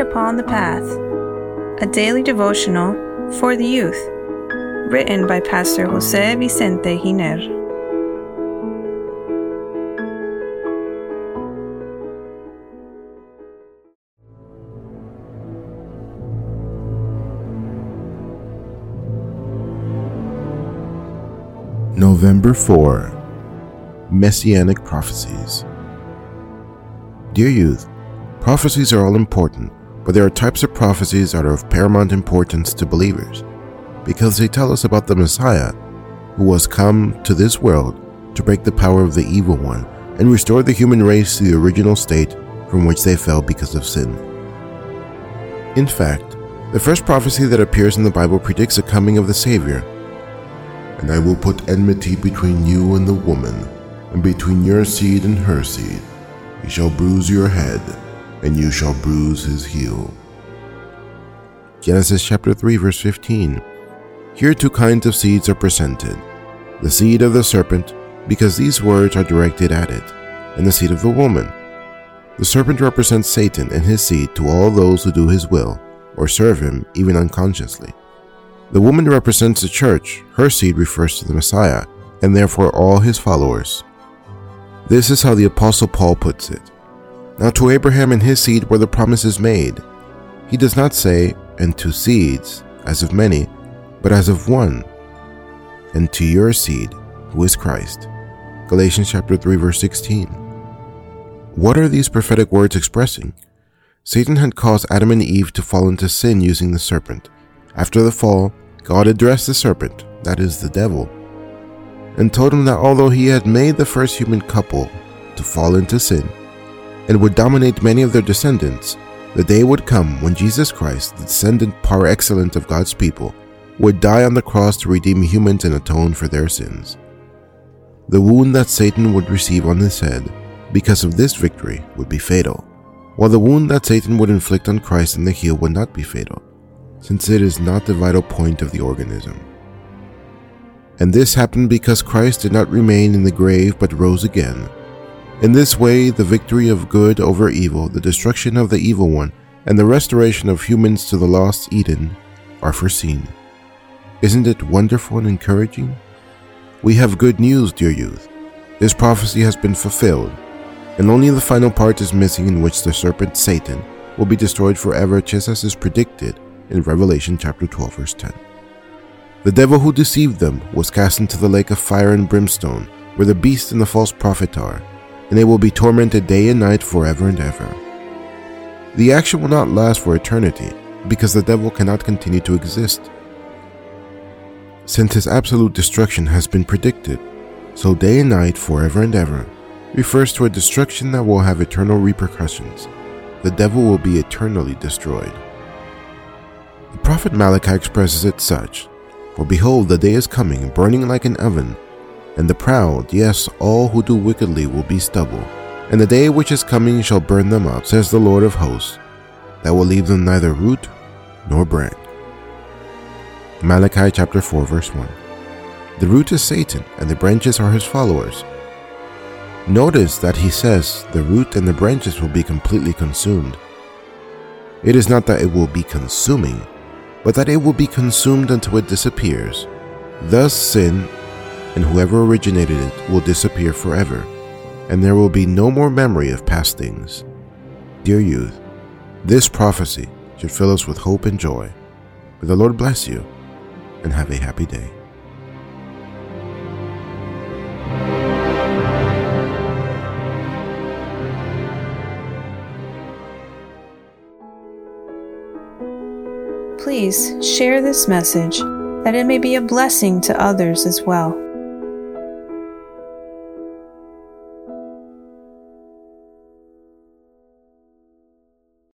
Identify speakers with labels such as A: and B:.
A: Upon the Path, a daily devotional for the youth, written by Pastor Jose Vicente Giner.
B: November 4 Messianic Prophecies. Dear youth, prophecies are all important, but there are types of prophecies that are of paramount importance to believers because they tell us about the Messiah who was come to this world to break the power of the evil one and restore the human race to the original state from which they fell because of sin. In fact, the first prophecy that appears in the Bible predicts the coming of the Savior and I will put enmity between you and the woman, and between your seed and her seed. He shall bruise your head, and you shall bruise his heel. Genesis chapter 3, verse 15. Here two kinds of seeds are presented the seed of the serpent, because these words are directed at it, and the seed of the woman. The serpent represents Satan and his seed to all those who do his will, or serve him even unconsciously. The woman represents the church, her seed refers to the Messiah, and therefore all his followers. This is how the Apostle Paul puts it. Now to Abraham and his seed were the promises made. He does not say, and to seeds, as of many, but as of one, and to your seed, who is Christ. Galatians chapter 3 verse 16. What are these prophetic words expressing? Satan had caused Adam and Eve to fall into sin using the serpent. After the fall, God addressed the serpent, that is, the devil, and told him that although he had made the first human couple to fall into sin and would dominate many of their descendants, the day would come when Jesus Christ, the descendant par excellence of God's people, would die on the cross to redeem humans and atone for their sins. The wound that Satan would receive on his head because of this victory would be fatal, while the wound that Satan would inflict on Christ in the heel would not be fatal since it is not the vital point of the organism. And this happened because Christ did not remain in the grave but rose again. In this way, the victory of good over evil, the destruction of the evil one, and the restoration of humans to the lost Eden are foreseen. Isn't it wonderful and encouraging? We have good news, dear youth. This prophecy has been fulfilled, and only the final part is missing in which the serpent Satan will be destroyed forever just as is predicted in Revelation chapter 12 verse 10. The devil who deceived them was cast into the lake of fire and brimstone, where the beast and the false prophet are, and they will be tormented day and night forever and ever. The action will not last for eternity, because the devil cannot continue to exist. Since his absolute destruction has been predicted, so day and night forever and ever refers to a destruction that will have eternal repercussions. The devil will be eternally destroyed. The prophet Malachi expresses it such For behold, the day is coming, burning like an oven, and the proud, yes, all who do wickedly, will be stubble. And the day which is coming shall burn them up, says the Lord of hosts, that will leave them neither root nor branch. Malachi chapter 4, verse 1. The root is Satan, and the branches are his followers. Notice that he says the root and the branches will be completely consumed. It is not that it will be consuming, but that it will be consumed until it disappears. Thus, sin and whoever originated it will disappear forever, and there will be no more memory of past things. Dear youth, this prophecy should fill us with hope and joy. May the Lord bless you, and have a happy day.
A: Please share this message that it may be a blessing to others as well.